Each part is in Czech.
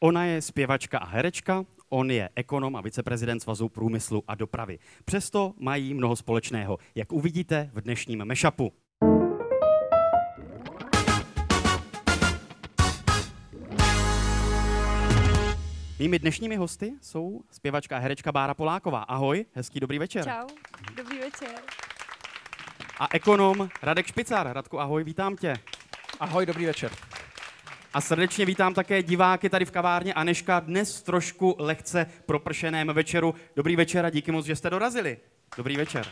Ona je zpěvačka a herečka, on je ekonom a viceprezident Svazu průmyslu a dopravy. Přesto mají mnoho společného, jak uvidíte v dnešním mešapu. Mými dnešními hosty jsou zpěvačka a herečka Bára Poláková. Ahoj, hezký dobrý večer. Čau, dobrý večer. A ekonom Radek Špicar. Radku, ahoj, vítám tě. Ahoj, dobrý večer. A srdečně vítám také diváky tady v kavárně Aneška dnes trošku lehce propršeném večeru. Dobrý večer a díky moc, že jste dorazili. Dobrý večer.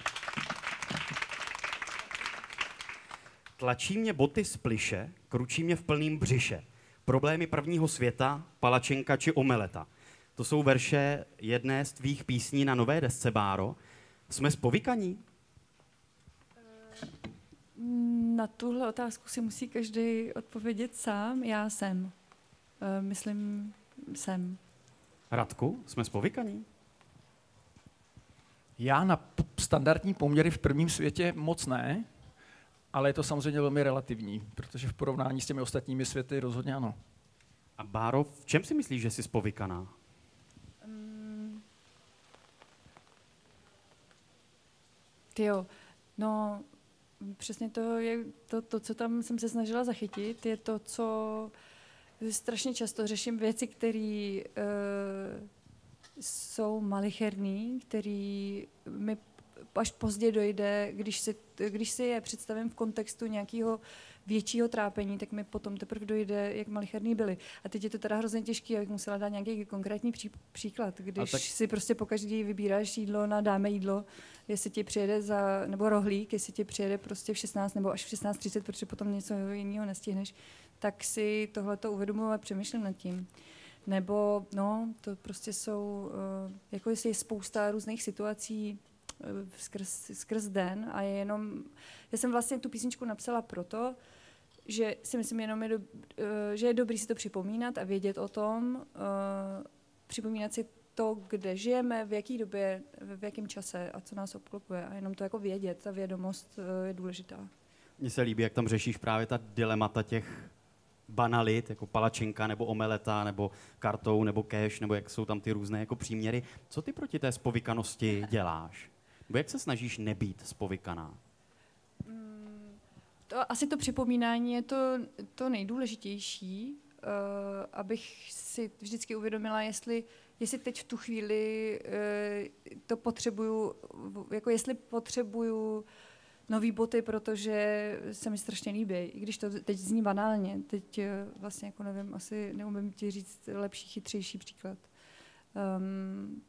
Tlačí mě boty z pliše, kručí mě v plným břiše. Problémy prvního světa, palačenka či omeleta. To jsou verše jedné z tvých písní na nové desce, Báro. Jsme spovykaní? Na tuhle otázku si musí každý odpovědět sám. Já jsem. Eh, Myslím, jsem. Radku, jsme spovykaní? Já na standardní poměry v prvním světě moc ne, ale je to samozřejmě velmi relativní, protože v porovnání s těmi ostatními světy rozhodně ano. A Báro, v čem si myslíš, že jsi spovykaná? Ty jo, no přesně to je to, to, co tam jsem se snažila zachytit, je to, co strašně často řeším věci, které uh, jsou malicherný, který mi až pozdě dojde, když si, když si je představím v kontextu nějakého většího trápení, tak mi potom teprve dojde, jak malicherný byly. A teď je to teda hrozně těžké, abych musela dát nějaký konkrétní pří, příklad. Když tak- si prostě pokaždý vybíráš jídlo na dáme jídlo, jestli ti přijede za, nebo rohlík, jestli ti přijede prostě v 16 nebo až v 16.30, protože potom něco jiného nestihneš, tak si tohleto uvědomuji a přemýšlím nad tím. Nebo, no, to prostě jsou, uh, jako jestli je spousta různých situací skrz, skrz den a je jenom, já jsem vlastně tu písničku napsala proto, že si myslím jenom, je do, uh, že je dobrý si to připomínat a vědět o tom, uh, připomínat si to, kde žijeme, v jaký době, v jakém čase a co nás obklopuje. A jenom to jako vědět, ta vědomost uh, je důležitá. Mně se líbí, jak tam řešíš právě ta dilemata těch banalit, jako palačinka, nebo omeleta, nebo kartou, nebo cash, nebo jak jsou tam ty různé jako příměry. Co ty proti té spovykanosti děláš? Nebo jak se snažíš nebýt spovykaná? To, asi to připomínání je to, to nejdůležitější, uh, abych si vždycky uvědomila, jestli, jestli teď v tu chvíli uh, to potřebuju, jako jestli potřebuju nový boty, protože se mi strašně líbí. I když to teď zní banálně, teď uh, vlastně jako nevím, asi neumím ti říct lepší, chytřejší příklad. Um,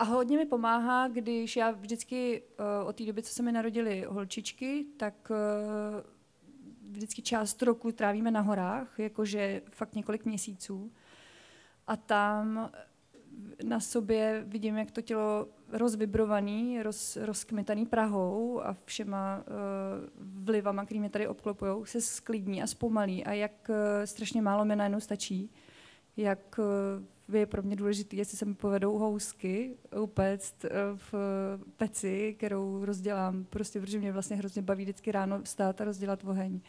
a hodně mi pomáhá, když já vždycky uh, od té doby, co se mi narodily holčičky, tak uh, vždycky část roku trávíme na horách, jakože fakt několik měsíců. A tam na sobě vidím, jak to tělo rozvibrovaný, roz, rozkmitaný Prahou a všema uh, vlivama, který mě tady obklopují, se sklidní a zpomalí a jak uh, strašně málo mi najednou stačí, jak uh, je pro mě důležité, jestli se mi povedou housky upéct uh, v peci, kterou rozdělám, prostě protože mě vlastně hrozně baví vždycky ráno vstát a rozdělat oheň.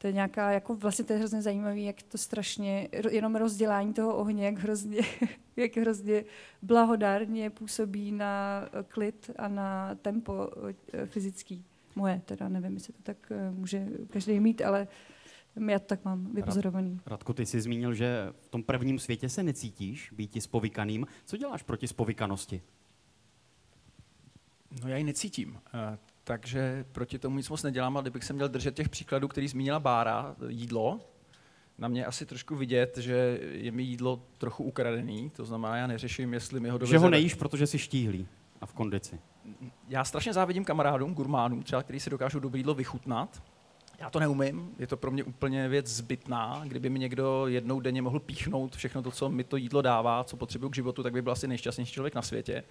To je nějaká, jako vlastně to je hrozně zajímavé, jak to strašně, jenom rozdělání toho ohně, jak hrozně, jak hrozně blahodárně působí na eh, klid a na tempo eh, fyzický. Moje teda, nevím, jestli to tak eh, může každý mít, ale já to tak mám vypozorovaný. Radku, ty jsi zmínil, že v tom prvním světě se necítíš být spovykaným. Co děláš proti spovykanosti? No já ji necítím, eh, takže proti tomu nic moc nedělám, ale kdybych se měl držet těch příkladů, který zmínila Bára, jídlo, na mě asi trošku vidět, že je mi jídlo trochu ukradený, to znamená, já neřeším, jestli mi ho doveze... Že ho nejíš, protože jsi štíhlý a v kondici. Já strašně závidím kamarádům, gurmánům, třeba, kteří si dokážou dobré jídlo vychutnat. Já to neumím, je to pro mě úplně věc zbytná. Kdyby mi někdo jednou denně mohl píchnout všechno to, co mi to jídlo dává, co potřebuju k životu, tak by byl asi nejšťastnější člověk na světě.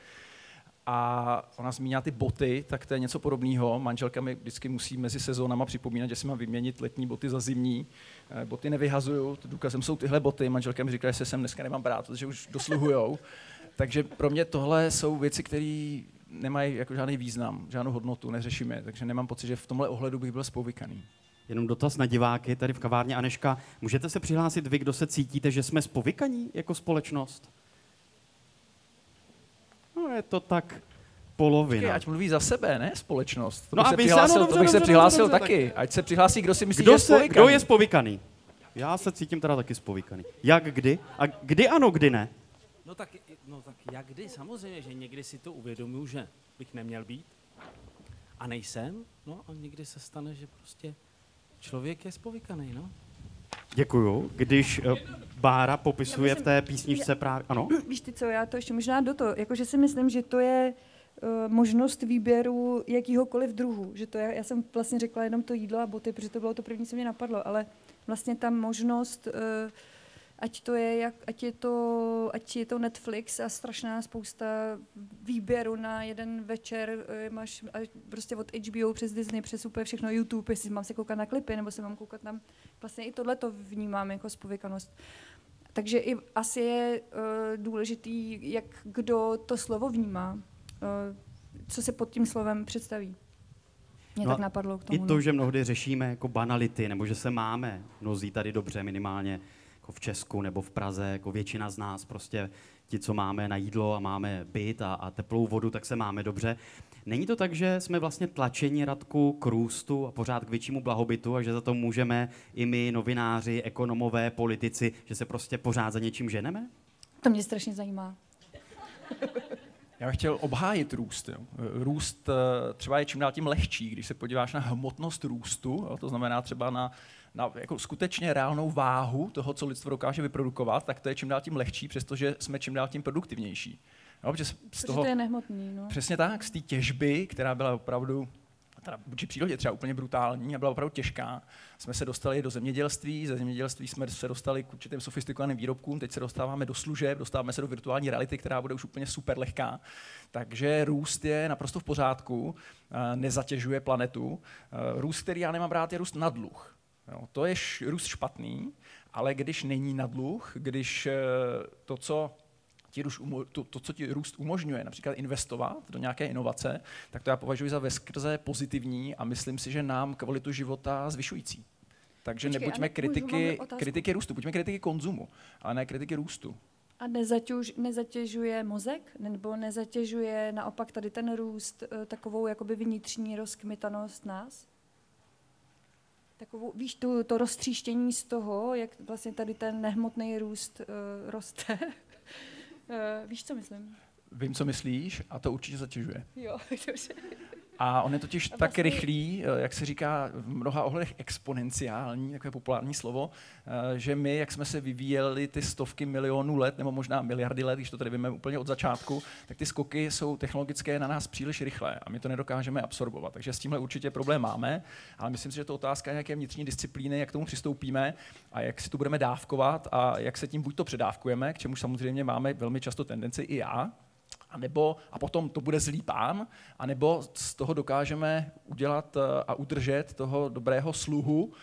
A ona zmínila ty boty, tak to je něco podobného. Manželka mi vždycky musí mezi sezónama připomínat, že si mám vyměnit letní boty za zimní. Eh, Boty nevyhazuju, důkazem jsou tyhle boty. Manželka mi říká, že se sem dneska nemám brát, protože už dosluhujou. Takže pro mě tohle jsou věci, které nemají jako žádný význam, žádnou hodnotu, neřeším je, takže nemám pocit, že v tomhle ohledu bych byl spovykaný. jenom dotaz na diváky tady v kavárně Aneška. Můžete se přihlásit vy, kdo se cítíte, že jsme spovykaní jako společnost? No, je to tak polovina. Počkej, ať mluví za sebe, ne společnost. To No bych a se vy se- přihlásil, ano, to dobře, bych se dobře, přihlásil dobře, taky. Ať se přihlásí, kdo si myslí, že Kdo, je se, spovykaný. kdo je spovykaný? Já se cítím teda taky spovykaný. Jak kdy? A kdy ano, kdy ne? No tak, no tak jak kdy? Samozřejmě, že někdy si to uvědomuju, že bych neměl být. A nejsem. No a někdy se stane, že prostě člověk je spovykaný, no. Děkuju. Když uh, Bára popisuje v té písničce právě... Ano? Víš ty co, já to ještě možná do toho, jakože si myslím, že to je uh, možnost výběru jakýhokoliv druhu. Že to je, já jsem vlastně řekla jenom to jídlo a boty, protože to bylo to první, co mě napadlo, ale vlastně ta možnost, uh, ať to je, jak, ať je to, ať je to Netflix a strašná spousta výběru na jeden večer, eh, máš a prostě od HBO přes Disney, přes úplně všechno YouTube, jestli mám se koukat na klipy, nebo se mám koukat tam, vlastně i tohle to vnímám jako spovykanost. Takže i asi je uh, důležitý, jak kdo to slovo vnímá, uh, co se pod tím slovem představí. Mě No tak napadlo k tomu. I no. to, že mnohdy řešíme jako banality, nebo že se máme mnozí tady dobře, minimálně jako v Česku nebo v Praze, jako většina z nás, prostě ti, co máme na jídlo a máme byt a, a teplou vodu, tak se máme dobře. Není to tak, že jsme vlastně tlačeni Radku k růstu a pořád k většímu blahobytu a že za to můžeme i my, novináři, ekonomové, politici, že se prostě pořád za něčím ženeme? To mě strašně zajímá. Já bych chtěl obhájit růst. Jo. Růst eh, třeba je čím dál tím lehčí, když se podíváš na hmotnost růstu, jo, to znamená třeba na, na jako skutečně reálnou váhu toho, co lidstvo dokáže vyprodukovat, tak to je čím dál tím lehčí, přestože jsme čím dál tím produktivnější. Jo, protože z- z Protože toho, to je nehmotný. No. Přesně tak, z té těžby, která byla opravdu teda vůči přírodě třeba úplně brutální a byla opravdu těžká, jsme se dostali do zemědělství, ze zemědělství jsme se dostali k určitým sofistikovaným výrobkům, teď se dostáváme do služeb, dostáváme se do virtuální reality, která bude už úplně super lehká. Takže růst je naprosto v pořádku, eh, nezatěžuje planetu. Eh, Růst, který já nemám rád, je růst na dluh. Jo, to je š- růst špatný, ale když není na dluh, když eh, to, co ti růst, umo- to, to, co ti růst umožňuje, například investovat do nějaké inovace, tak to já považuji za veskrze pozitivní a myslím si, že nám kvalitu života zvyšující. Takže Počkej, nebuďme kritiky, kritiky růstu, buďme kritiky konzumu, ale ne kritiky růstu. A nezatěž, nezatěžuje mozek? Nebo nezatěžuje naopak tady ten růst eh, takovou jakoby vnitřní rozkmitanost nás? Takovou, víš, tu, to roztříštění z toho, jak vlastně tady ten nehmotný růst uh, roste. uh, víš, co myslím? Vím, co myslíš a to určitě zatěžuje. Jo, dobře. A on je totiž tak vlastně- rychlý, eh, jak se říká v mnoha ohledech exponenciální, takové populární slovo, eh, že my, jak jsme se vyvíjeli ty stovky milionů let, nebo možná miliardy let, když to tady víme úplně od začátku, tak ty skoky jsou technologické na nás příliš rychlé a my to nedokážeme absorbovat. Takže s tímhle určitě problém máme, ale myslím si, že to otázka nějaké vnitřní disciplíny, jak k tomu přistoupíme a jak si to budeme dávkovat a jak se tím buď to předávkujeme, k čemu samozřejmě máme velmi často tendenci i já, a nebo, a potom to bude zlý pán, a nebo z toho dokážeme udělat eh, a udržet toho dobrého sluhu,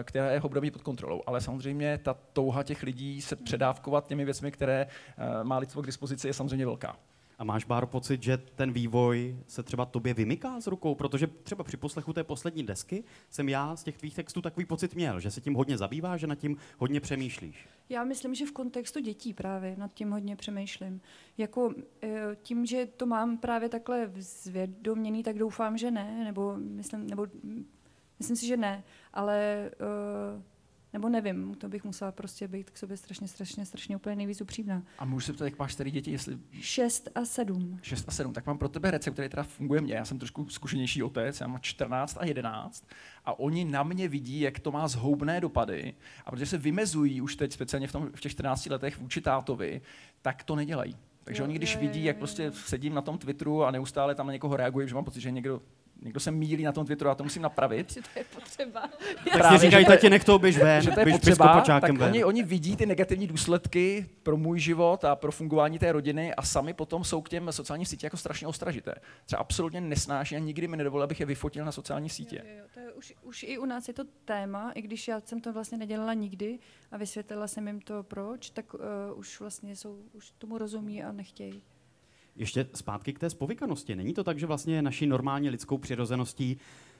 eh, kterého budeme mít pod kontrolou. Ale samozřejmě ta touha těch lidí se předávkovat těmi věcmi, které eh, má lidstvo k dispozici, je samozřejmě velká. A máš, Báro, pocit, že ten vývoj se třeba tobě vymyká z rukou? Protože třeba při poslechu té poslední desky jsem já z těch tvých textů takový pocit měl, že se tím hodně zabýváš, že nad tím hodně přemýšlíš. Já myslím, že v kontextu dětí právě nad tím hodně přemýšlím. Jako eh, tím, že to mám právě takhle zvědoměný, tak doufám, že ne, nebo myslím, nebo mm, myslím si, že ne, ale eh, nebo nevím, to bych musela prostě být k sobě strašně, strašně, strašně úplně nejvíc upřímná. A můžu se ptát, jak máš starý děti, jestli Šest a sedm. 6 a 7, tak mám pro tebe recept, který teda funguje mně. Já jsem trošku zkušenější otec, já mám 14 a 11 a oni na mě vidí, jak to má zhoubné dopady a protože se vymezují už teď speciálně v, tom, v těch 14 letech vůči tátovi, tak to nedělají. Takže Jo, oni, když vidí, jak prostě sedím na tom Twitteru a neustále tam na někoho reaguji, že mám pocit, že někdo, někdo se mílí na tom Twitteru a to musím napravit, Že to je potřeba. Tak Právě, si říkají, že to je- tati, nech to běž ven, že to je běž, potřeba, tak ven. oni, oni vidí ty negativní důsledky pro můj život a pro fungování té rodiny a sami potom jsou k těm sociálním sítím jako strašně ostražité. Třeba absolutně nesnáší a nikdy mi nedovolil, abych je vyfotil na sociální sítě. Jo, jo, jo, to je už, už i u nás je to téma, i když já jsem to vlastně nedělala nikdy a vysvětlila jsem jim to proč, tak uh, už vlastně jsou, už tomu rozumí a nechtějí. Ještě zpátky k té spovykanosti. Není to tak, že vlastně naší normálně lidskou přirozeností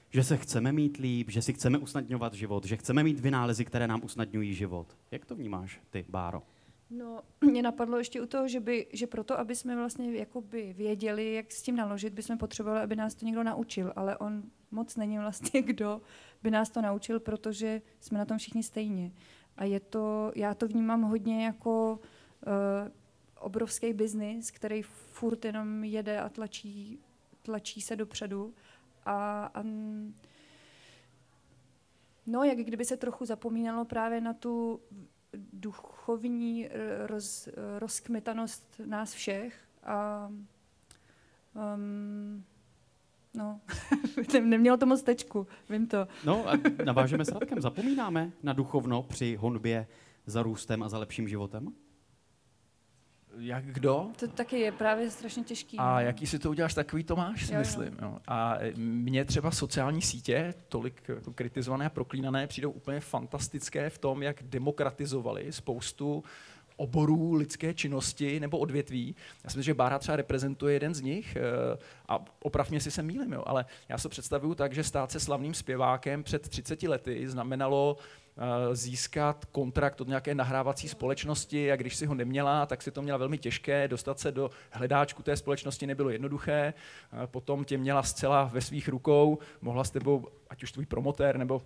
že se chceme mít líp, že si chceme usnadňovat život, že chceme mít vynálezy, které nám usnadňují život. Jak to vnímáš ty, Báro? No, mě napadlo ještě u toho, že, by, že proto, aby jsme vlastně jakoby věděli, jak s tím naložit, bychom potřebovali, aby nás to někdo naučil, ale on moc není vlastně kdo by nás to naučil, protože jsme na tom všichni stejně. A je to, já to vnímám hodně jako uh, obrovský biznis, který furt jenom jede a tlačí, tlačí se dopředu. A, a no, jak kdyby se trochu zapomínalo právě na tu duchovní roz, rozkmitanost nás všech a um, no, nemělo to moc tečku, vím to. No a navážeme s Radkem, zapomínáme na duchovno při honbě za růstem a za lepším životem? Jak kdo. To taky je právě strašně těžký. A no. jaký si to uděláš, takový to máš, si jo, myslím. Jo. A mně třeba sociální sítě, tolik jako kritizované a proklínané, přijdou úplně fantastické v tom, jak demokratizovali spoustu oborů lidské činnosti nebo odvětví. Já si myslím, že Bára třeba reprezentuje jeden z nich eh, a opravně si se mýlim, jo, ale já se představuju tak, že stát se slavným zpěvákem před 30 lety znamenalo získat kontrakt od nějaké nahrávací společnosti a když si ho neměla, tak si to měla velmi těžké, dostat se do hledáčku té společnosti nebylo jednoduché, eh, potom tě měla zcela ve svých rukou, mohla s tebou, ať už tvůj promotér nebo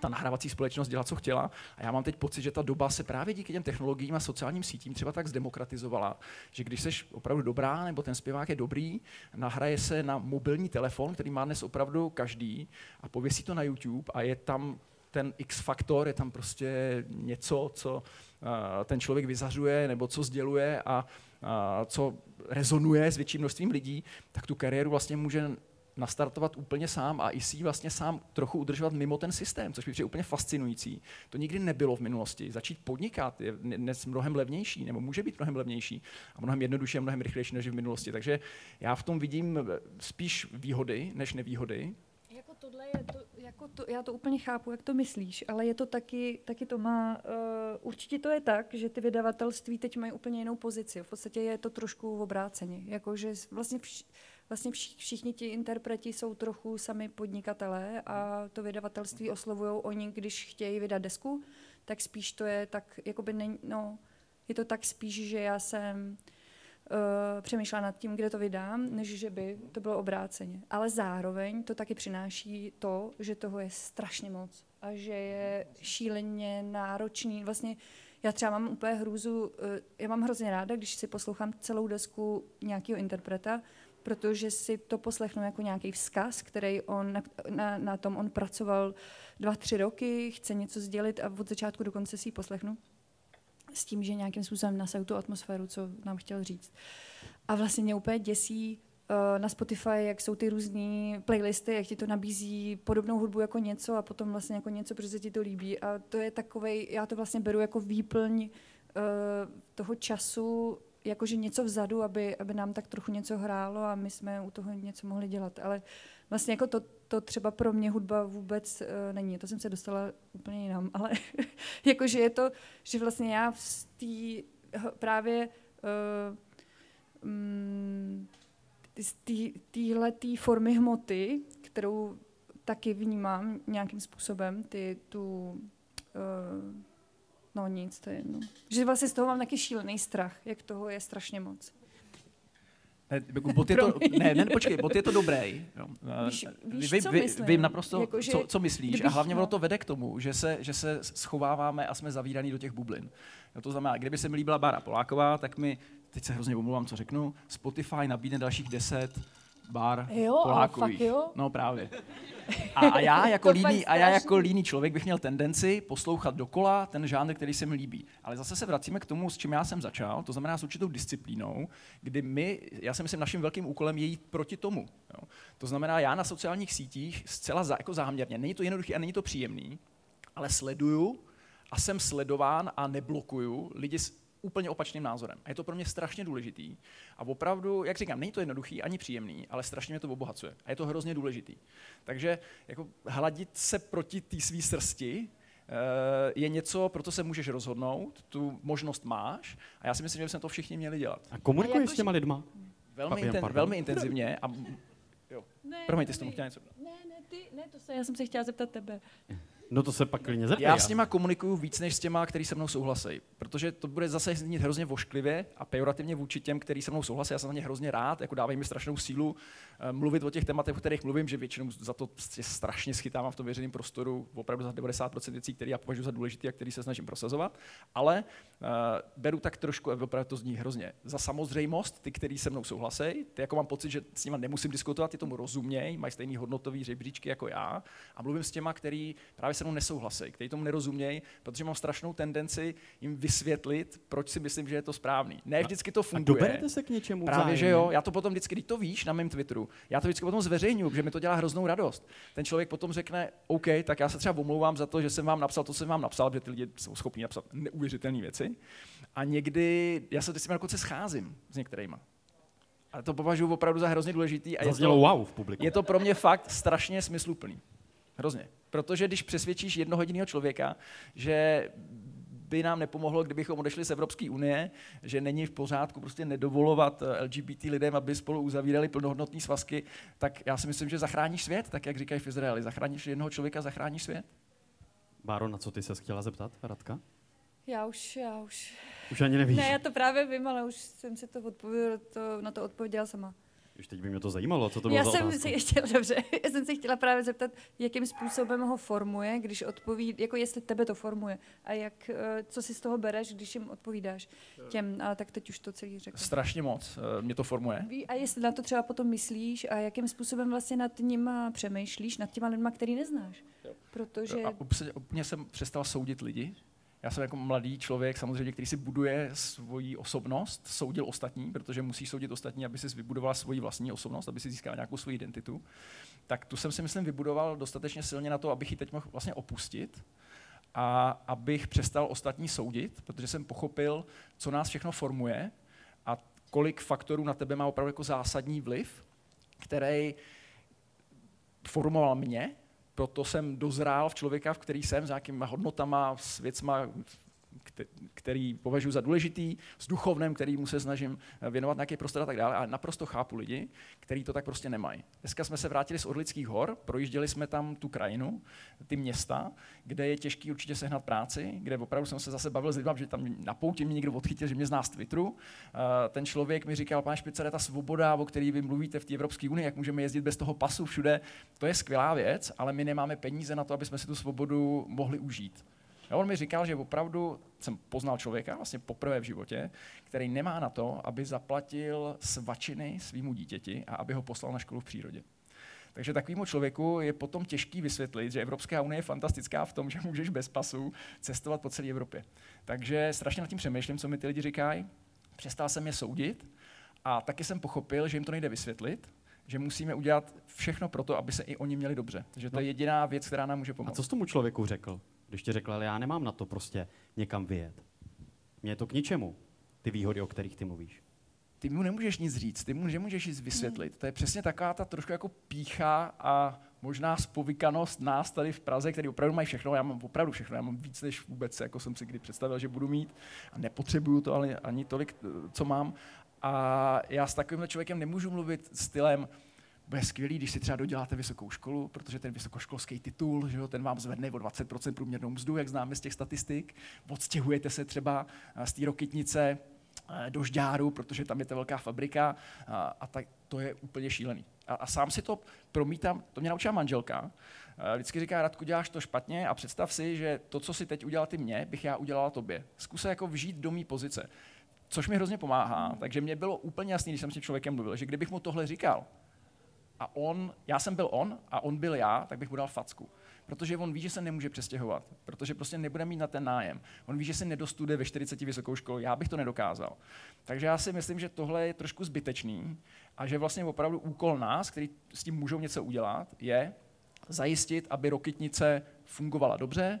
ta nahrávací společnost dělat, co chtěla. A já mám teď pocit, že ta doba se právě díky těm technologiím a sociálním sítím třeba tak zdemokratizovala, že když jsi opravdu dobrá, nebo ten zpěvák je dobrý, nahraje se na mobilní telefon, který má dnes opravdu každý, a pověsí to na YouTube a je tam ten X faktor, je tam prostě něco, co uh, ten člověk vyzařuje nebo co sděluje a uh, co rezonuje s větším množstvím lidí, tak tu kariéru vlastně může nastartovat úplně sám a i si vlastně sám trochu udržovat mimo ten systém, což mi přijde úplně fascinující. To nikdy nebylo v minulosti. Začít podnikat je dnes mnohem levnější, nebo může být mnohem levnější a mnohem jednodušší a mnohem rychlejší než v minulosti. Takže já v tom vidím spíš výhody než nevýhody tohle je to, jako to, já to úplně chápu, jak to myslíš, ale je to taky, taky to má, uh, určitě to je tak, že ty vydavatelství teď mají úplně jinou pozici. V podstatě je to trošku obráceně. Jakože vlastně, vš, vlastně vš, všichni ti interpreti jsou trochu sami podnikatelé a to vydavatelství oslovují oni, když chtějí vydat desku, tak spíš to je tak, jakoby ne, no, je to tak spíš, že já jsem přemýšlela nad tím, kde to vydám, než že by to bylo obráceně. Ale zároveň to taky přináší to, že toho je strašně moc a že je šíleně náročný. Vlastně já třeba mám úplně hrůzu, uh, já mám hrozně ráda, když si poslouchám celou desku nějakého interpreta, protože si to poslechnu jako nějaký vzkaz, který on, na, na, na tom on pracoval dva, tři roky, chce něco sdělit a od začátku do konce si ji poslechnu s tím, že nějakým způsobem nasaju tu atmosféru, co nám chtěl říct. A vlastně mě úplně děsí uh, na Spotify, jak jsou ty různé playlisty, jak ti to nabízí podobnou hudbu jako něco a potom vlastně jako něco, protože ti to líbí. A to je takovej, já to vlastně beru jako výplň uh, toho času, jakože něco vzadu, aby, aby nám tak trochu něco hrálo a my jsme u toho něco mohli dělat. Ale vlastně jako to, to třeba pro mě hudba vůbec uh, není. To jsem se dostala úplně jinam, ale jakože je to, že vlastně já z té právě uh, um, téhle formy hmoty, kterou taky vnímám nějakým způsobem, ty, tu, uh, no nic, to je jedno. Že vlastně z toho mám taky šílený strach, jak toho je strašně moc. Ne, bot je to, ne, ne, počkej, bot je to dobrý. Jo. Víš, víš, vy, co vy, myslím? vím naprosto, jako, že, co, co myslíš. A hlavně ono to vede k tomu, že se, že se schováváme a jsme zavíraní do těch bublin. Jo, to znamená, kdyby se mi líbila Bára Poláková, tak mi, teď se hrozně omlouvám, co řeknu, Spotify nabídne dalších deset bar jo, Polákových. Fakt jo? No právě. A, a, já jako líný, a já jako líný člověk bych měl tendenci poslouchat dokola ten žánr, který se mi líbí. Ale zase se vracíme k tomu, s čím já jsem začal, to znamená s určitou disciplínou, kdy my, já si myslím, naším velkým úkolem je jít proti tomu. Jo. To znamená, já na sociálních sítích zcela za, jako záměrně, není to jednoduché a není to příjemný, ale sleduju a jsem sledován a neblokuju lidi úplně opačným názorem. A je to pro mě strašně důležitý. A opravdu, jak říkám, není to jednoduchý ani příjemný, ale strašně mě to obohacuje. A je to hrozně důležitý. Takže jako hladit se proti té své srsti eh, je něco, proto se můžeš rozhodnout, tu možnost máš a já si myslím, že bychom to všichni měli dělat. A komunikuješ s těma lidma? Velmi, inten, velmi intenzivně a jo. Ne, Promiň, ty jsi tomu chtěla něco Ne, ne, Ty, ne, to se, já jsem se chtěla zeptat tebe. No to se pak klidně zeptej. Já s nima komunikuju víc než s těma, který se mnou souhlasí, protože to bude zase znít hrozně vošklivě a pejorativně vůči těm, který se mnou souhlasí. Já jsem na ně hrozně rád, jako dávají mi strašnou sílu uh, mluvit o těch tématech, o kterých mluvím, že většinou za to strašně schytávám v tom veřejném prostoru, opravdu za 90% věcí, které já považuji za důležité a které se snažím prosazovat. Ale uh, beru tak trošku, a opravdu to zní hrozně, za samozřejmost, ty, který se mnou souhlasí, ty jako mám pocit, že s nimi nemusím diskutovat, ty tomu rozumějí, mají stejný hodnotový žebříčky jako já a mluvím s těma, který právě se mnou nesouhlasí, kteří tomu nerozumějí, protože mám strašnou tendenci jim vysvětlit, proč si myslím, že je to správný. Ne vždycky to A funguje. doberete se k něčemu Právě, že vzájemně? jo. Já to potom vždycky, když to víš na mém Twitteru, já to vždycky potom zveřejňuji, protože mi to dělá hroznou radost. Ten člověk potom řekne, OK, tak já se třeba omlouvám za to, že jsem vám napsal to, co jsem vám napsal, protože ty lidi jsou schopni napsat neuvěřitelné věci. A někdy, já se s těmi dokonce scházím s některýma. A to považuji opravdu za hrozně důležitý. A je to, wow v publiku. je to pro mě fakt strašně smysluplný. Hrozně. Protože když přesvědčíš jednohodinného člověka, že by nám nepomohlo, kdybychom odešli z Evropské unie, že není v pořádku prostě nedovolovat eh, LGBT lidem, aby spolu uzavírali plnohodnotné svazky, tak já si myslím, že zachráníš svět, tak jak říkají v Izraeli. Zachráníš jednoho člověka, zachráníš svět. Báro, na co ty se chtěla zeptat, Radka? Já už, já už. Už ani nevíš. Ne, já to právě vím, ale už jsem si to, odpověděla, to na to odpověděla sama. Už teď by mě to zajímalo, co to bylo já za jsem otázku. si ještě, dobře, já jsem se chtěla právě zeptat, jakým způsobem ho formuje, když odpoví, jako jestli tebe to formuje a jak, eh, co si z toho bereš, když jim odpovídáš těm, ale tak teď už to celý řekl. Strašně moc eh, mě to formuje. A jestli na to třeba potom myslíš a jakým způsobem vlastně nad nima přemýšlíš, nad těma lidma, který neznáš. Protože A úplně, úplně jsem přestal soudit lidi. Já jsem jako mladý člověk, samozřejmě, který si buduje svoji osobnost, soudil ostatní, protože musí soudit ostatní, aby si vybudoval svoji vlastní osobnost, aby si získal nějakou svoji identitu. Tak tu jsem si, myslím, vybudoval dostatečně silně na to, abych ji teď mohl vlastně opustit a abych přestal ostatní soudit, protože jsem pochopil, co nás všechno formuje a kolik faktorů na tebe má opravdu jako zásadní vliv, který formoval mě, proto jsem dozrál v člověka, v který jsem, s nějakýma hodnotama, s věcma, který považuji za důležitý, s duchovnem, který mu se snažím eh, věnovat nějaký prostor a tak dále. A naprosto chápu lidi, kteří to tak prostě nemají. Dneska jsme se vrátili z Orlických hor, projížděli jsme tam tu krajinu, ty města, kde je těžký určitě sehnat práci, kde opravdu jsem se zase bavil s lidmi, že tam na pouti mě někdo odchytil, že mě zná z Twitteru. Eh, Ten člověk mi říkal, pane Špicere, ta svoboda, o který vy mluvíte v té Evropské unii, jak můžeme jezdit bez toho pasu všude, to je skvělá věc, ale my nemáme peníze na to, aby jsme si tu svobodu mohli užít. A on mi říkal, že opravdu jsem poznal člověka vlastně poprvé v životě, který nemá na to, aby zaplatil svačiny svýmu dítěti a aby ho poslal na školu v přírodě. Takže takovému člověku je potom těžký vysvětlit, že Evropská unie je fantastická v tom, že můžeš bez pasu cestovat po celé Evropě. Takže strašně nad tím přemýšlím, co mi ty lidi říkají. Přestal jsem je soudit a taky jsem pochopil, že jim to nejde vysvětlit, že musíme udělat všechno pro to, aby se i oni měli dobře. Takže to je jediná věc, která nám může A pomoct. co jsi tomu člověku řekl, když ti řekl, ale já nemám na to prostě někam vyjet? Mně je to k ničemu, ty výhody, o kterých ty mluvíš. ty mu nemůžeš nic říct, ty mu nemůžeš nic vysvětlit. To je přesně taková ta trošku jako pícha a možná spovykanost nás tady v Praze, který opravdu mají všechno. Já mám opravdu všechno, já mám víc, než vůbec, jako jsem si kdy představil, že budu mít. A nepotřebuju to ale ani tolik, co mám. A já s takovýmhle člověkem nemůžu mluvit stylem, bude skvělý, když si třeba doděláte vysokou školu, protože ten vysokoškolský titul, že jo, ten vám zvedne o 20% průměrnou mzdu, jak známe z těch statistik. Odstěhujete se třeba eh, z té rokytnice eh, do Žďáru, protože tam je ta velká fabrika a, a tak to je úplně šílený. A, a sám si to promítám, to mě naučila manželka, Eh, vždycky říká, Radku, děláš to špatně a představ si, že to, co si teď udělal ty mě, bych já udělala tobě. Zkus jako vžít do mý pozice. Což mi hrozně pomáhá, takže mě bylo úplně jasný, když jsem s tím člověkem mluvil, že kdybych mu tohle říkal, a on, já jsem byl on a on byl já, tak bych mu dal facku. Protože on ví, že se nemůže přestěhovat, protože prostě nebude mít na ten nájem. On ví, že se nedostuduje ve 40 vysokou školu, já bych to nedokázal. Takže já si myslím, že tohle je trošku zbytečný a že vlastně opravdu úkol nás, který s tím můžou něco udělat, je zajistit, aby Rokytnice fungovala dobře,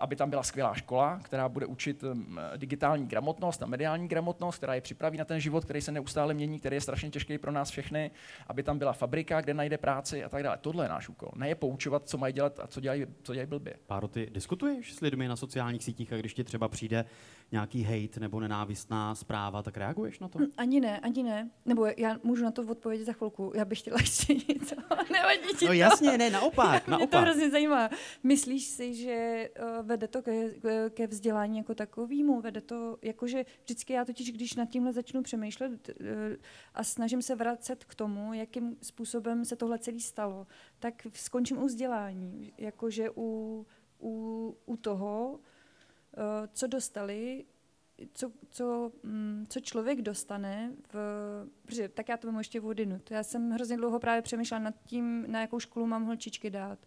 aby tam byla skvělá škola, která bude učit mm, digitální gramotnost a mediální gramotnost, která je připraví na ten život, který se neustále mění, který je strašně těžký pro nás všechny, aby tam byla fabrika, kde najde práci a tak dále. Tohle je náš úkol. Ne je poučovat, co mají dělat a co dělají, co dělají blbě. Páro, ty diskutuješ s lidmi na sociálních sítích a když ti třeba přijde nějaký hate nebo nenávistná zpráva, tak reaguješ na to? Ani ne, ani ne. Nebo já můžu na to odpovědět za chvilku. Já bych chtěla ještě něco. Nevadí ti No to. jasně, ne, naopak, Mě to naopak. hrozně zajímá. Myslíš si, že uh, vede to ke, ke- vzdělání jako takovému? Vede to, jakože vždycky já totiž, když nad tímhle začnu přemýšlet uh, a snažím se vracet k tomu, jakým způsobem se tohle celé stalo, tak skončím u vzdělání. Jakože u, u, u toho, uh, co dostali, co, co, mm, co člověk dostane, v, protože tak já to mám ještě odinut. Já jsem hrozně dlouho právě přemýšlela nad tím, na jakou školu mám holčičky dát.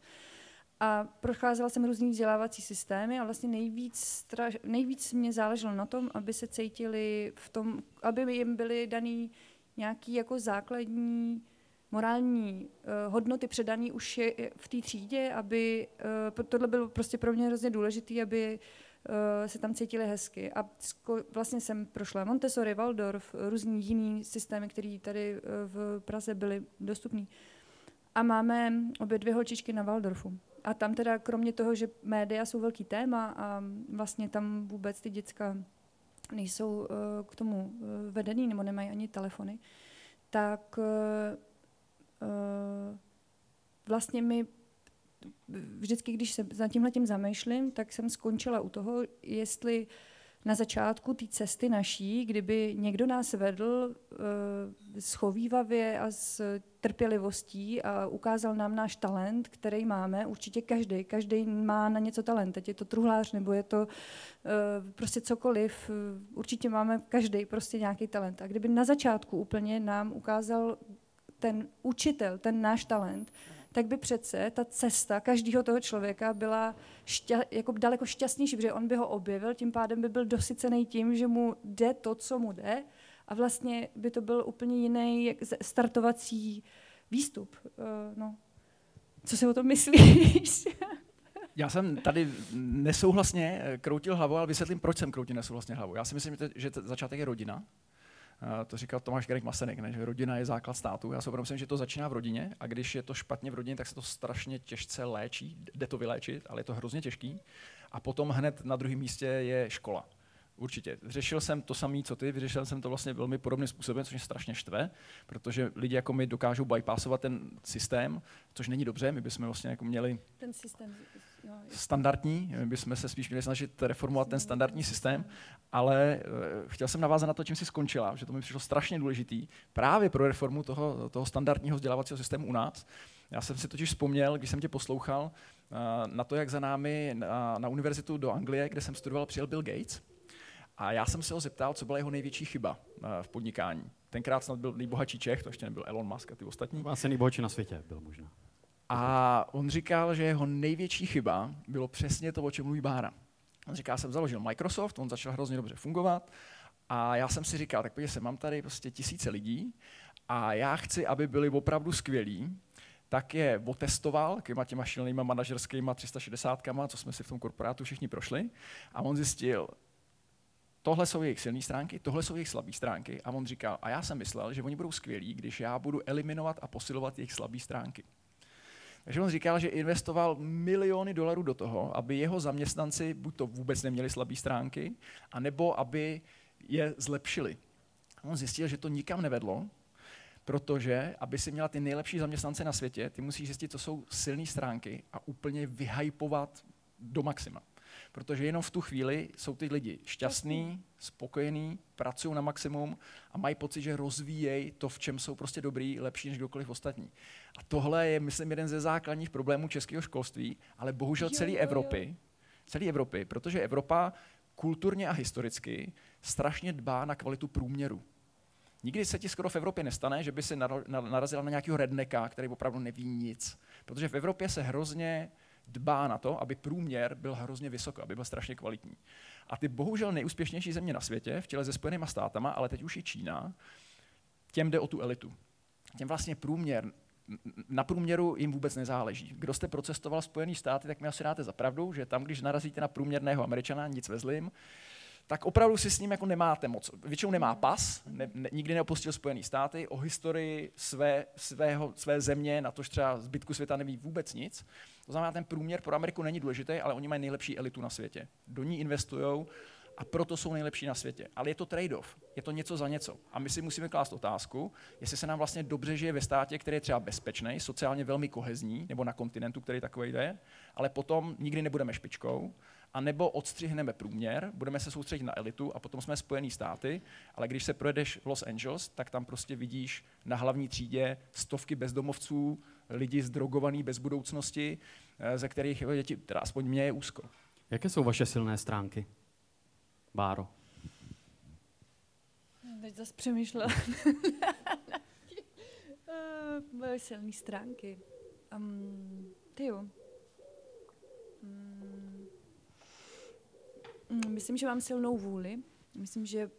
A procházela jsem různý vzdělávací systémy a vlastně nejvíc, straž, nejvíc mě záleželo na tom, aby se cítili v tom, aby jim byly daný nějaký jako základní morální uh, hodnoty předaný už je, v té třídě, aby uh, tohle bylo prostě pro mě hrozně důležité, aby uh, se tam cítili hezky. A sko- vlastně jsem prošla Montessori, Waldorf, různý jiný systémy, které tady uh, v Praze byly dostupné. A máme obě dvě holčičky na Waldorfu. A tam teda kromě toho, že média jsou velký téma a vlastně tam vůbec ty děcka nejsou uh, k tomu uh, vedený nebo nemají ani telefony, tak uh, uh, vlastně mi vždycky, když se nad tímhle tím zamýšlím, tak jsem skončila u toho, jestli na začátku té cesty naší, kdyby někdo nás vedl uh, schovývavě a s trpělivostí a ukázal nám náš talent, který máme, určitě každý, každý má na něco talent, teď je to truhlář nebo je to uh, prostě cokoliv, uh, určitě máme každý prostě nějaký talent. A kdyby na začátku úplně nám ukázal ten učitel, ten náš talent, tak by přece ta cesta každého toho člověka byla šťa, jako daleko šťastnější, protože on by ho objevil, tím pádem by byl dosycený tím, že mu jde to, co mu jde a vlastně by to byl úplně jiný startovací výstup. Uh, no. Co si o tom myslíš? Já jsem tady nesouhlasně eh, kroutil hlavou, ale vysvětlím, proč jsem kroutil nesouhlasně hlavou. Já si myslím, že začátek je rodina. Eh, To říkal Tomáš Garek Masanek, ne? že rodina je základ státu. Já si myslím, že to začíná v rodině a když je to špatně v rodině, tak se to strašně těžce léčí. Jde to vyléčit, ale je to hrozně těžký. A potom hned na druhém místě je škola. Určitě. Řešil jsem to samé, co ty, vyřešil jsem to vlastně velmi podobným způsobem, což mě strašně štve, protože lidi jako my dokážou bypassovat ten systém, což není dobře, my bychom vlastně jako měli Ten systém. Standardní, my bychom se spíš měli snažit reformovat ten standardní systém, ale eh, chtěl jsem navázat na to, čím si skončila, že to mi přišlo strašně důležitý právě pro reformu toho, toho standardního vzdělávacího systému u nás. Já jsem si totiž vzpomněl, když jsem tě poslouchal, eh, na to, jak za námi na, na univerzitu do Anglie, kde jsem studoval, přijel Bill Gates. A já jsem se ho zeptal, co byla jeho největší chyba eh, v podnikání. Tenkrát snad byl nejbohatší Čech, to ještě nebyl Elon Musk a ty ostatní. Asi nejbohatší na světě byl možná. A on říkal, že jeho největší chyba bylo přesně to, o čem mluví Bára. On říká, jsem založil Microsoft, on začal hrozně dobře fungovat a já jsem si říkal, tak se, mám tady prostě tisíce lidí a já chci, aby byli opravdu skvělí, tak je otestoval těma těma šílenýma manažerskýma 360, co jsme si v tom korporátu všichni prošli a on zjistil, tohle jsou jejich silné stránky, tohle jsou jejich slabé stránky a on říkal, a já jsem myslel, že oni budou skvělí, když já budu eliminovat a posilovat jejich slabé stránky. Takže on říkal, že investoval miliony dolarů do toho, aby jeho zaměstnanci buď to vůbec neměli slabé stránky, anebo aby je zlepšili. A on zjistil, že to nikam nevedlo, protože aby si měla ty nejlepší zaměstnance na světě, ty musíš zjistit, co jsou silné stránky a úplně vyhypovat do maxima. Protože jenom v tu chvíli jsou ty lidi šťastní, spokojení, pracují na maximum a mají pocit, že rozvíjejí to, v čem jsou prostě dobrý, lepší než kdokoliv ostatní. A tohle je, myslím, jeden ze základních problémů českého školství, ale bohužel celé. Evropy, celé Evropy, protože Evropa kulturně a historicky strašně dbá na kvalitu průměru. Nikdy se ti skoro v Evropě nestane, že by si narazila na nějakého redneka, který opravdu neví nic. Protože v Evropě se hrozně dbá na to, aby průměr byl hrozně vysoko, aby byl strašně kvalitní. A ty bohužel nejúspěšnější země na světě, v čele se Spojenýma státama, ale teď už i Čína, těm jde o tu elitu. Těm vlastně průměr na průměru jim vůbec nezáleží. Kdo jste procestoval Spojený státy, tak mi asi dáte za pravdu, že tam, když narazíte na průměrného američana, nic vezlim, tak opravdu si s ním jako nemáte moc. Většinou nemá pas, ne, ne, nikdy neopustil Spojené státy, o historii své, svého, své země, na tož třeba zbytku světa neví vůbec nic. To znamená, ten průměr pro Ameriku není důležitý, ale oni mají nejlepší elitu na světě. Do ní investují a proto jsou nejlepší na světě. Ale je to trade-off, je to něco za něco. A my si musíme klást otázku, jestli se nám vlastně dobře žije ve státě, který je třeba bezpečný, sociálně velmi kohezní, nebo na kontinentu, který takový je, ale potom nikdy nebudeme špičkou, a nebo odstřihneme průměr, budeme se soustředit na elitu a potom jsme Spojený státy, ale když se projedeš v Los Angeles, tak tam prostě vidíš na hlavní třídě stovky bezdomovců, lidi zdrogovaný bez budoucnosti, eh, ze kterých děti, teda aspoň mě je úzko. Jaké jsou vaše silné stránky, Báro? Teď zase přemýšlela. Eh, moje silné stránky. Um, ty jo. Um, myslím, že mám silnou vůli. Myslím, že uh,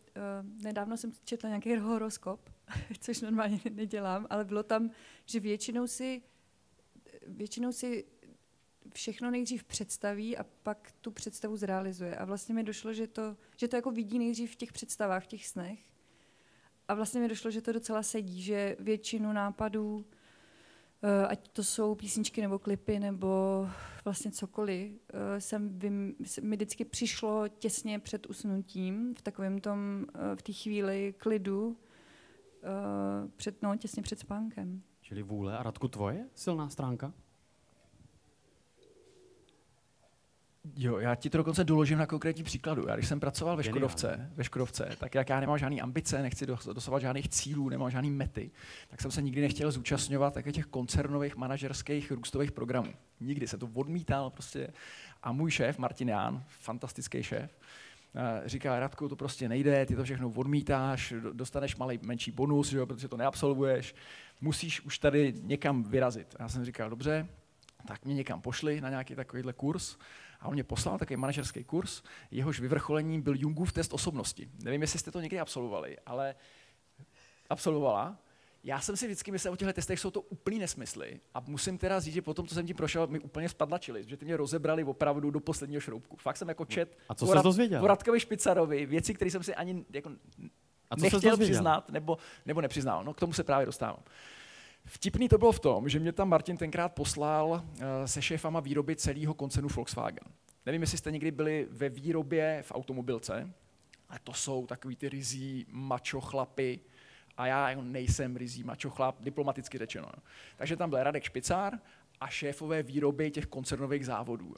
nedávno jsem četla nějaký horoskop, což normálně nedělám, ale bylo tam, že většinou si, většinou si všechno nejdřív představí a pak tu představu zrealizuje. A vlastně mi došlo, že to, že to jako vidí nejdřív v těch představách, v těch snech. A vlastně mi došlo, že to docela sedí, že většinu nápadů, eh, ať to jsou písničky nebo klipy nebo vlastně cokoliv, eh, jsem, mi vždycky přišlo těsně před usnutím, v takovém tom, eh, v té chvíli klidu, před, no, těsně před spánkem. Čili vůle. A Radku, tvoje silná stránka? Jo, já ti to dokonce doložím na konkrétní příkladu. Já když jsem pracoval ve Škodovce, ve Škodovce, tak jak já nemám žádný ambice, nechci dosovat žádných cílů, nemám žádný mety, tak jsem se nikdy nechtěl zúčastňovat také těch koncernových manažerských růstových programů. Nikdy jsem to odmítal prostě. A můj šéf, Martin Ján, fantastický šéf, říká, Radku, to prostě nejde, ty to všechno odmítáš, dostaneš malý, menší bonus, jo, protože to neabsolvuješ, musíš už tady někam vyrazit. Já jsem říkal, dobře, tak mě někam pošli na nějaký takovýhle kurz a on mě poslal takový manažerský kurz, jehož vyvrcholením byl Jungův test osobnosti. Nevím, jestli jste to někdy absolvovali, ale absolvovala. Já jsem si vždycky myslel o těchto testech, jsou to úplný nesmysly. A musím teda říct, že potom, co jsem tím prošel, mi úplně spadla čili, že ty mě rozebrali opravdu do posledního šroubku. Fakt jsem jako čet a co jsi dozvěděl? po Radkovi Špicarovi, věci, které jsem si ani jako a co nechtěl přiznat, nebo, nebo nepřiznal. No k tomu se právě dostávám. Vtipný to bylo v tom, že mě tam Martin tenkrát poslal eh, se šéfama výroby celého koncernu Volkswagen. Nevím, jestli jste někdy byli ve výrobě v automobilce, ale to jsou takový ty rizí mačo chlapy, a já jako nejsem rizí chlap, diplomaticky řečeno. Takže tam byl Radek Špicár a šéfové výroby těch koncernových závodů.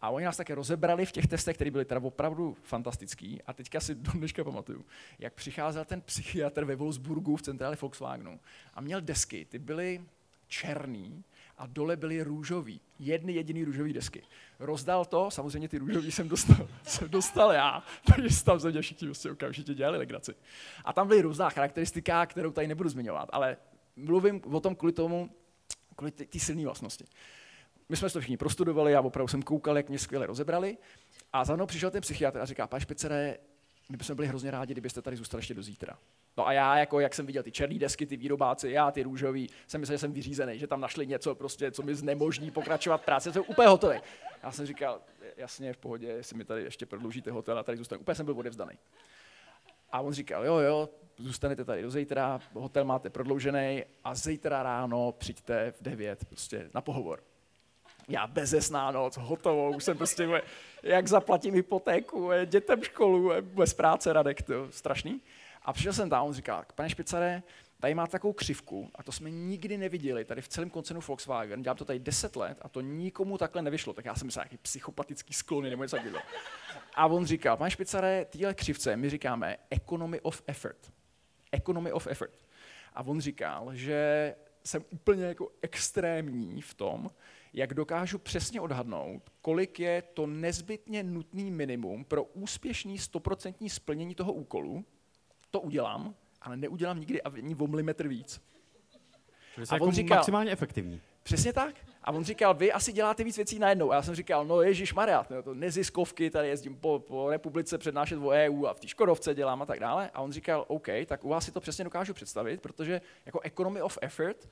A oni nás také rozebrali v těch testech, které byly teda opravdu fantastický. A teďka si do dneška pamatuju, jak přicházel ten psychiatr ve Wolfsburgu v centrále Volkswagenu a měl desky, ty byly černý a dole byly růžový. Jedny jediný růžový desky. Rozdal to, samozřejmě ty růžový jsem dostal, jsem dostal já, takže tam ze mě všichni prostě okamžitě dělali legraci. A tam byly různá charakteristika, kterou tady nebudu zmiňovat, ale mluvím o tom kvůli tomu, kvůli té silné vlastnosti my jsme to všichni prostudovali, já opravdu jsem koukal, jak mě skvěle rozebrali. A za mnou přišel ten psychiatr a říká, pane Špicere, my bychom byli hrozně rádi, kdybyste tady zůstali ještě do zítra. No a já, jako, jak jsem viděl ty černé desky, ty výrobáci, já ty růžový, jsem myslel, že jsem vyřízený, že tam našli něco, prostě, co mi znemožní pokračovat práce, jsem úplně hotový. Já jsem říkal, jasně, v pohodě, jestli mi tady ještě prodloužíte hotel a tady zůstanu. Úplně jsem byl odevzdaný. A on říkal, jo, jo, zůstanete tady do zítra, hotel máte prodloužený a zítra ráno přijďte v 9 prostě na pohovor já bezesná noc, hotovou, už jsem prostě, jak zaplatím hypotéku, dětem školu, bez práce, Radek, to strašný. A přišel jsem tam, on říká, pane Špicare, tady má takovou křivku a to jsme nikdy neviděli tady v celém koncernu Volkswagen. Dělám to tady 10 let a to nikomu takhle nevyšlo. Tak já jsem myslel, nějaký psychopatický sklony nebo něco takového. A on říká, pane Špicare, tyhle křivce my říkáme economy of effort. Economy of effort. A on říkal, že jsem úplně jako extrémní v tom, jak dokážu přesně odhadnout, kolik je to nezbytně nutný minimum pro úspěšný stoprocentní splnění toho úkolu, to udělám, ale neudělám nikdy ani o milimetr víc. Čili a on jako říkal, maximálně efektivní. Přesně tak. A on říkal, vy asi děláte víc věcí najednou. A já jsem říkal, no Ježíš Maria, to neziskovky, tady jezdím po, po republice přednášet o EU a v té Škodovce dělám a tak dále. A on říkal, OK, tak u vás si to přesně dokážu představit, protože jako economy of effort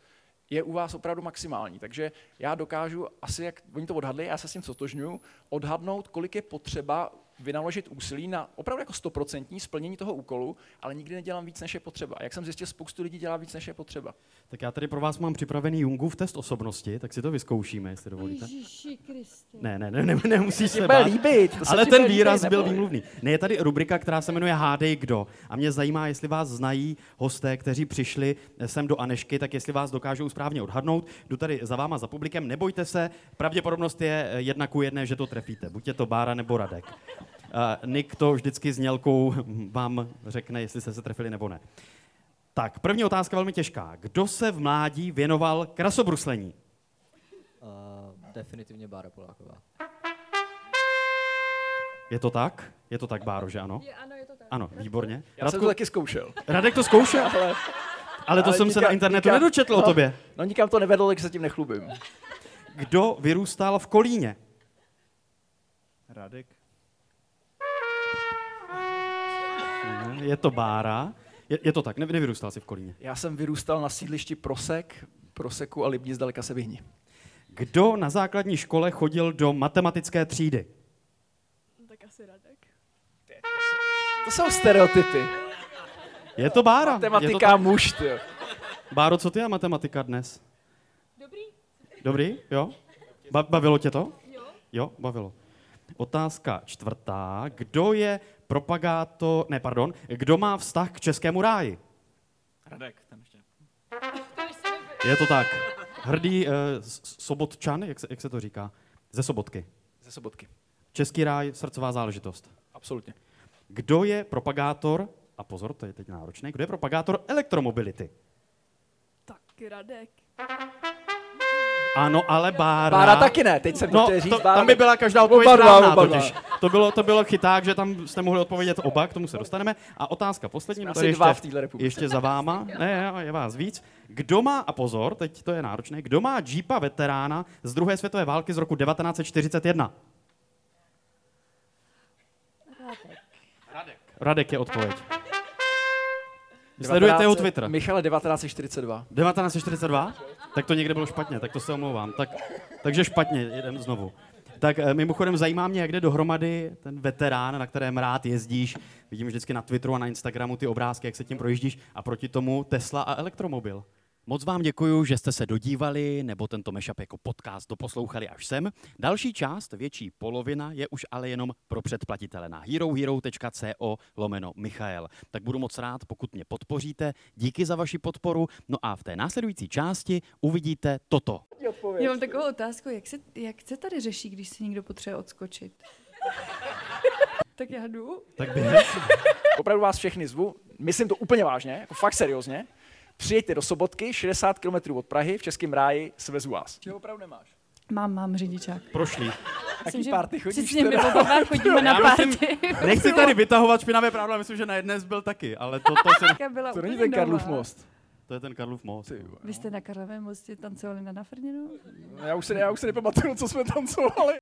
je u vás opravdu maximální. Takže já dokážu, asi jak oni to odhadli, já se s tím sotožňuju, odhadnout, kolik je potřeba vynaložit úsilí na opravdu jako stoprocentní splnění toho úkolu, ale nikdy nedělám víc, než je potřeba. A jak jsem zjistil, spoustu lidí dělá víc, než je potřeba. Tak já tady pro vás mám připravený Jungův test osobnosti, tak si to vyzkoušíme, jestli dovolíte. Kriste. Ne, ne, ne, ne nemusíš se bát. líbit, to Ale ten výraz líbit, byl výmluvný. Ne, je tady rubrika, která se jmenuje Hádej kdo. A mě zajímá, jestli vás znají hosté, kteří přišli sem do Anešky, tak jestli vás dokážou správně odhadnout. Jdu tady za váma, za publikem. Nebojte se, pravděpodobnost je jedna ku jedné, že to trefíte. Buď je to Bára nebo Radek. Nick to vždycky s nělkou vám řekne, jestli jste se trefili nebo ne. Tak, první otázka velmi těžká. Kdo se v mládí věnoval krasobruslení? Uh, definitivně Bára Poláková. Je to tak? Je to tak, Báro, že ano? Je, ano, je to tak. Ano, výborně. Já jsem to taky zkoušel. Radek to zkoušel? Ale, Ale to Ale jsem se nikam- na internetu nikam- nedočetl o no. tobě. no nikam to nevedlo, takže se tím nechlubím. Kdo vyrůstal v Kolíně? Radek. Je to Bára. Je, je to tak, ne, nevyrůstal jsi v Kolíně. Já jsem vyrůstal na sídlišti Prosek, Proseku a Libni zdaleka se vyhni. Kdo na základní škole chodil do matematické třídy? Tak asi Radek. To jsou stereotypy. Je to Bára. Je to Matematika muž, ty. Báro, co ty a matematika dnes? Dobrý? Dobrý, jo? Ba- bavilo tě to? Jo. Jo, bavilo. Otázka čtvrtá. Kdo je propagátor, ne, pardon, kdo má vztah k českému ráji? Radek, ten ještě. Je to tak. Hrdý uh, sobotčan, jak se, jak se to říká? Ze sobotky. Ze sobotky. Český ráj, srdcová záležitost. Absolutně. Kdo je propagátor, a pozor, to je teď náročné, kdo je propagátor elektromobility? Tak Radek. Ano, ale Bára... Bára taky ne, teď jsem to No, chtěl říct. to, Bára tam by byla každá odpověď Oba dva, správná oba totiž. To bylo, to bylo chyták, že tam jste mohli odpovědět oba, k tomu se dostaneme. A otázka poslední, Asi tady ještě, v téhle republice. ještě za váma, ne, je vás víc. Kdo má, a pozor, teď to je náročné, kdo má Jeepa veterána z druhé světové války z roku 1941? Radek. Radek je odpověď. Sledujete jeho Twitter. Michale 1942. 1942? Tak to někde bylo špatně, tak to se omlouvám. Tak, takže špatně, jedem znovu. Tak eh, mimochodem zajímá mě, jak jde dohromady ten veterán, na kterém rád jezdíš. Vidím vždycky na Twitteru a na Instagramu ty obrázky, jak se tím projíždíš a proti tomu Tesla a elektromobil. Moc vám děkuji, že jste se dodívali nebo tento mashup jako podcast doposlouchali až sem. Další část, větší polovina, je už ale jenom pro předplatitele na herohero.co lomeno Michael. Tak budu moc rád, pokud mě podpoříte. Díky za vaši podporu. No a v té následující části uvidíte toto. Já mám takovou otázku, jak se, jak se tady řeší, když si někdo potřebuje odskočit? tak já jdu. Tak běž. Opravdu vás všechny zvu, myslím to úplně vážně, jako fakt seriózně. Přijďte do Sobotky, 60 km od Prahy, v Českém ráji, svezu vás. Čeho opravdu nemáš? Mám, mám řidičák. Prošlý. Jaký party chodíš Přesně, my oba chodíme na party. Nechci tady vytahovat špinavé pravda, myslím, že na jedné byl taky, ale to, to, byla To není ten Karlův most. to je ten Karlův most. Ty. Vy jste na Karlovém mostě tancovali na Nafrněnu? Já už se, já už se nepamatuju, co jsme tancovali.